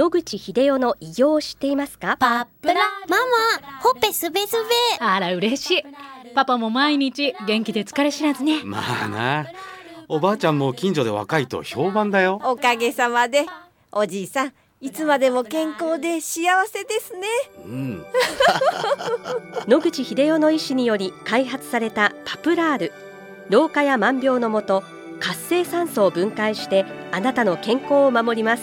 野口英世の偉業を知っていますか？パプラママほっぺすべすべ。あら嬉しい。パパも毎日元気で疲れ知らずね。まあな。おばあちゃんも近所で若いと評判だよ。おかげさまで。おじいさんいつまでも健康で幸せですね。うん。野口英世の医師により開発されたパプラール。老化や万病のもと活性酸素を分解してあなたの健康を守ります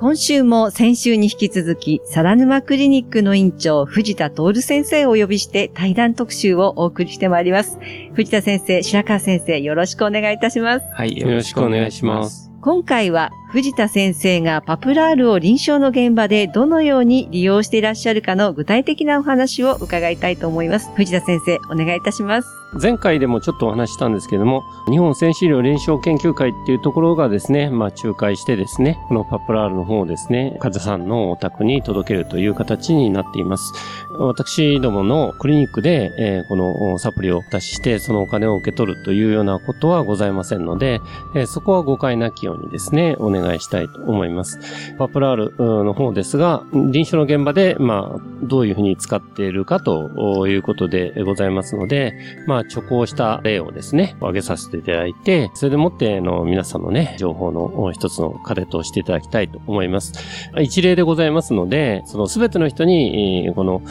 今週も先週に引き続き、サラヌマクリニックの院長、藤田徹先生をお呼びして対談特集をお送りしてまいります。藤田先生、白川先生、よろしくお願いいたします。はい、よろしくお願いします。今回は藤田先生がパプラールを臨床の現場でどのように利用していらっしゃるかの具体的なお話を伺いたいと思います。藤田先生、お願いいたします。前回でもちょっとお話したんですけども、日本先進医療臨床研究会っていうところがですね、まあ仲介してですね、このパプラールの方をですね、患者さんのお宅に届けるという形になっています。私どものクリニックで、えーこのサプリをお出しして、そのお金を受け取るというようなことはございませんので、えーそこは誤解なきようにですね、お願いしたいと思います。パプラールの方ですが、臨床の現場で、まあ、どういうふうに使っているかということでございますので、まあ、直行した例をですね、挙げさせていただいて、それでもって、あの、皆さんのね、情報の一つの糧としていただきたいと思います。一例でございますので、そのすべての人に、この、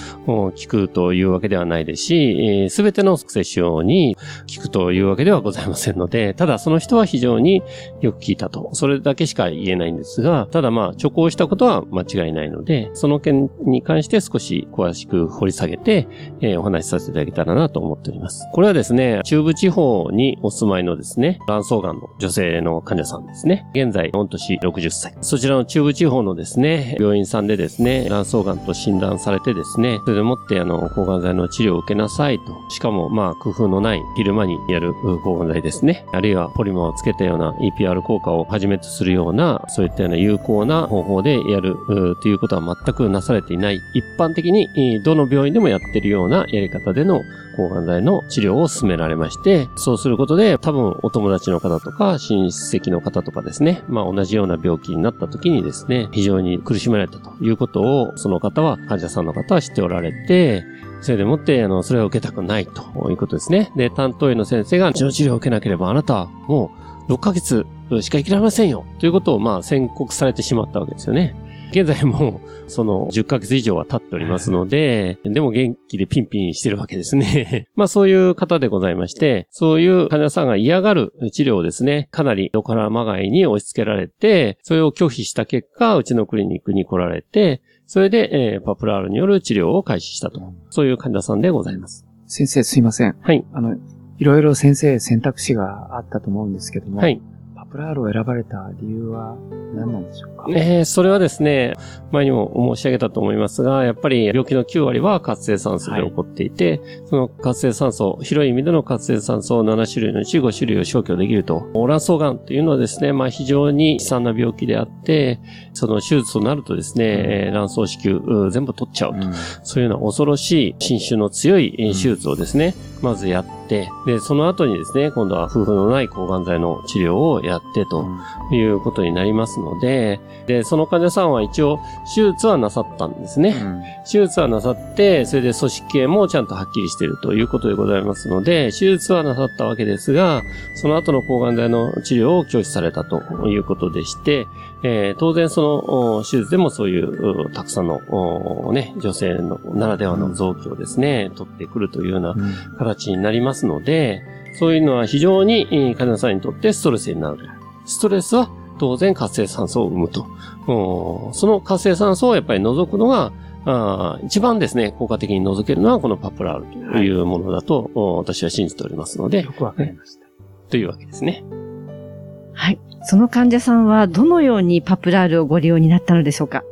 聞くというわけではないですし、すべての接種用に聞くというわけではございませんので、ただその人は非常によく聞いたと。それだけしか言えないんですが、ただまあ、直行したことは間違いないので、その件に関して少し詳しく掘り下げて、えお話しさせていただけたらなと思っております。これはですね、中部地方にお住まいのですね、卵巣がんの女性の患者さんですね。現在、御年60歳。そちらの中部地方のですね、病院さんでですね、卵巣がんと診断されてですね、それでもってあの、抗がん剤の治療を受けなさいと。しかも、まあ、工夫のない昼間にやる抗がん剤ですね。あるいはポリマーをつけたような EPR 効果をはじめとするような、そういったような有効な方法でやるということは全くなされていない。一般的に、どの病院でもやってるようなやり方での抗がん剤の治療を進められまして、そうすることで多分お友達の方とか親戚の方とかですね、まあ同じような病気になった時にですね、非常に苦しめられたということを、その方は、患者さんの方は知っておられて、それでもって、あの、それを受けたくないということですね。で、担当医の先生が、治療治療を受けなければあなたはもう6ヶ月しか生きられませんよということを、まあ宣告されてしまったわけですよね。現在もう、その、10ヶ月以上は経っておりますので、でも元気でピンピンしてるわけですね。まあそういう方でございまして、そういう患者さんが嫌がる治療をですね、かなりおからまがいに押し付けられて、それを拒否した結果、うちのクリニックに来られて、それで、えーパプラールによる治療を開始したと。そういう患者さんでございます。先生すいません。はい。あの、いろいろ先生選択肢があったと思うんですけども、はい。パプラールを選ばれた理由は何なんでしょうか？えーそれはですね、前にも申し上げたと思いますが、やっぱり病気の9割は活性酸素で起こっていて、その活性酸素、広い意味での活性酸素を7種類のうち5種類を消去できると。卵巣がんというのはですね、まあ非常に悲惨な病気であって、その手術となるとですね、えー卵巣子宮う全部取っちゃうと。そういうような恐ろしい侵襲の強いえー手術をですね、まずやって、で、その後にですね、今度は夫婦のない抗がん剤の治療をやってということになりますので、で、その患者さんは一応手術はなさったんですね。手術はなさって、それで組織系もちゃんとはっきりしているということでございますので、手術はなさったわけですが、その後の抗がん剤の治療を拒否されたということでして、えー当然そのお手術でもそういううたくさんのおね、女性のならではの臓器をですね、取ってくるというような形になりますので、そういうのは非常にえー患者さんにとってストレスになる。ストレスは当然活性酸素を生むと。おその活性酸素をやっぱり除くのが、あー一番ですね、効果的に除けるのはこのパプラールというものだと、お私は信じておりますので。よくわかりました。というわけですね。はい。その患者さんはどのようにパプラールをご利用になったのでしょうか？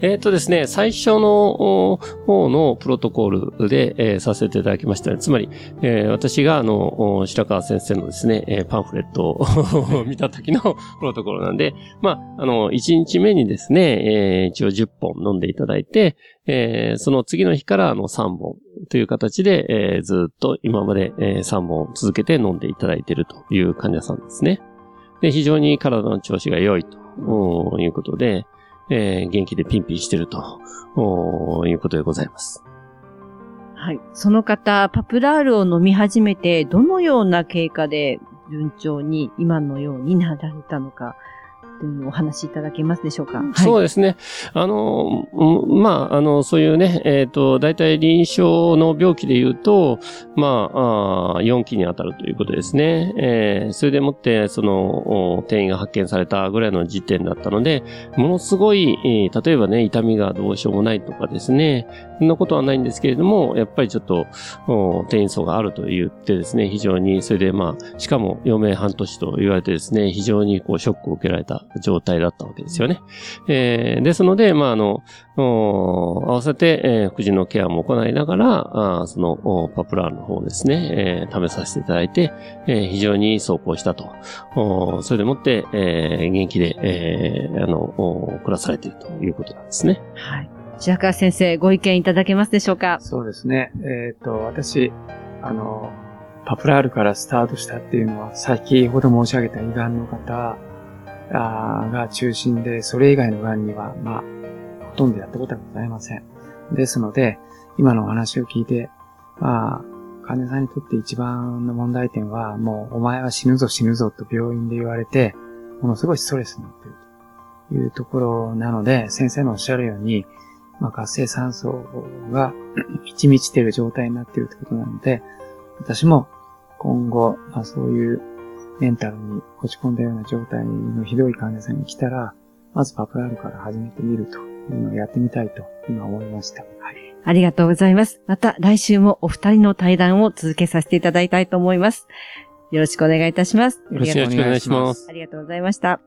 えっ、とですね、最初のお方のプロトコールで、えーさせていただきました。つまり、えー私があの、お白川先生のですね、えーパンフレットを 見た時のプロトコールなんで、まあ、あの、1日目にですね、えー一応10本飲んでいただいて、えーその次の日からあの3本という形で、えーずっと今まで、え3本続けて飲んでいただいているという患者さんですね。で、非常に体の調子が良いということで、えー元気でピンピンしてるということでございます。はい。その方、パプラールを飲み始めて、どのような経過で順調に今のようになられたのか、というのをお話しいただけますでしょうか？はい、そうですね。あの、うんまあ、あの、そういうね、えっ、と、大体臨床の病気で言うと、まあ、あー4期に当たるということですね。えーそれでもって、その、お転移が発見されたぐらいの時点だったので、ものすごい、えー例えばね、痛みがどうしようもないとかですね、そんなことはないんですけれども、やっぱりちょっと、お転移層があると言ってですね、非常に、それでまあ、しかも余命半年と言われてですね、非常にこう、ショックを受けられた状態だったわけですよね。えーですので、まあ、あの、お合わせて、えー、副腎のケアも行いながら、あーその、おパプラールの方をですね、えー試させていただいて、えー非常に走行したと。おそれでもって、えー元気で、えーあの、お暮らされているということなんですね。はい。白川先生、ご意見いただけますでしょうか？そうですね。えっ、と、私、あの、パプラールからスタートしたっていうのは、先ほど申し上げた胃がんの方あが中心で、それ以外のがんには、まあ、ほとんどやったことはございません。ですので、今のお話を聞いて、まあ、患者さんにとって一番の問題点は、もう、お前は死ぬぞ死ぬぞと病院で言われて、ものすごいストレスになっているというところなので、先生のおっしゃるように、まあ、活性酸素が満ち満ちている状態になっているということなので、私も今後、まあ、そういうメンタルに落ち込んだような状態のひどい患者さんに来たら、まずパプラールから始めてみるというのをやってみたいと今思いました。はい。ありがとうございます。また来週もお二人の対談を続けさせていただきたいと思います。よろしくお願いいたします。よろしくお願いします。ありがとうございました。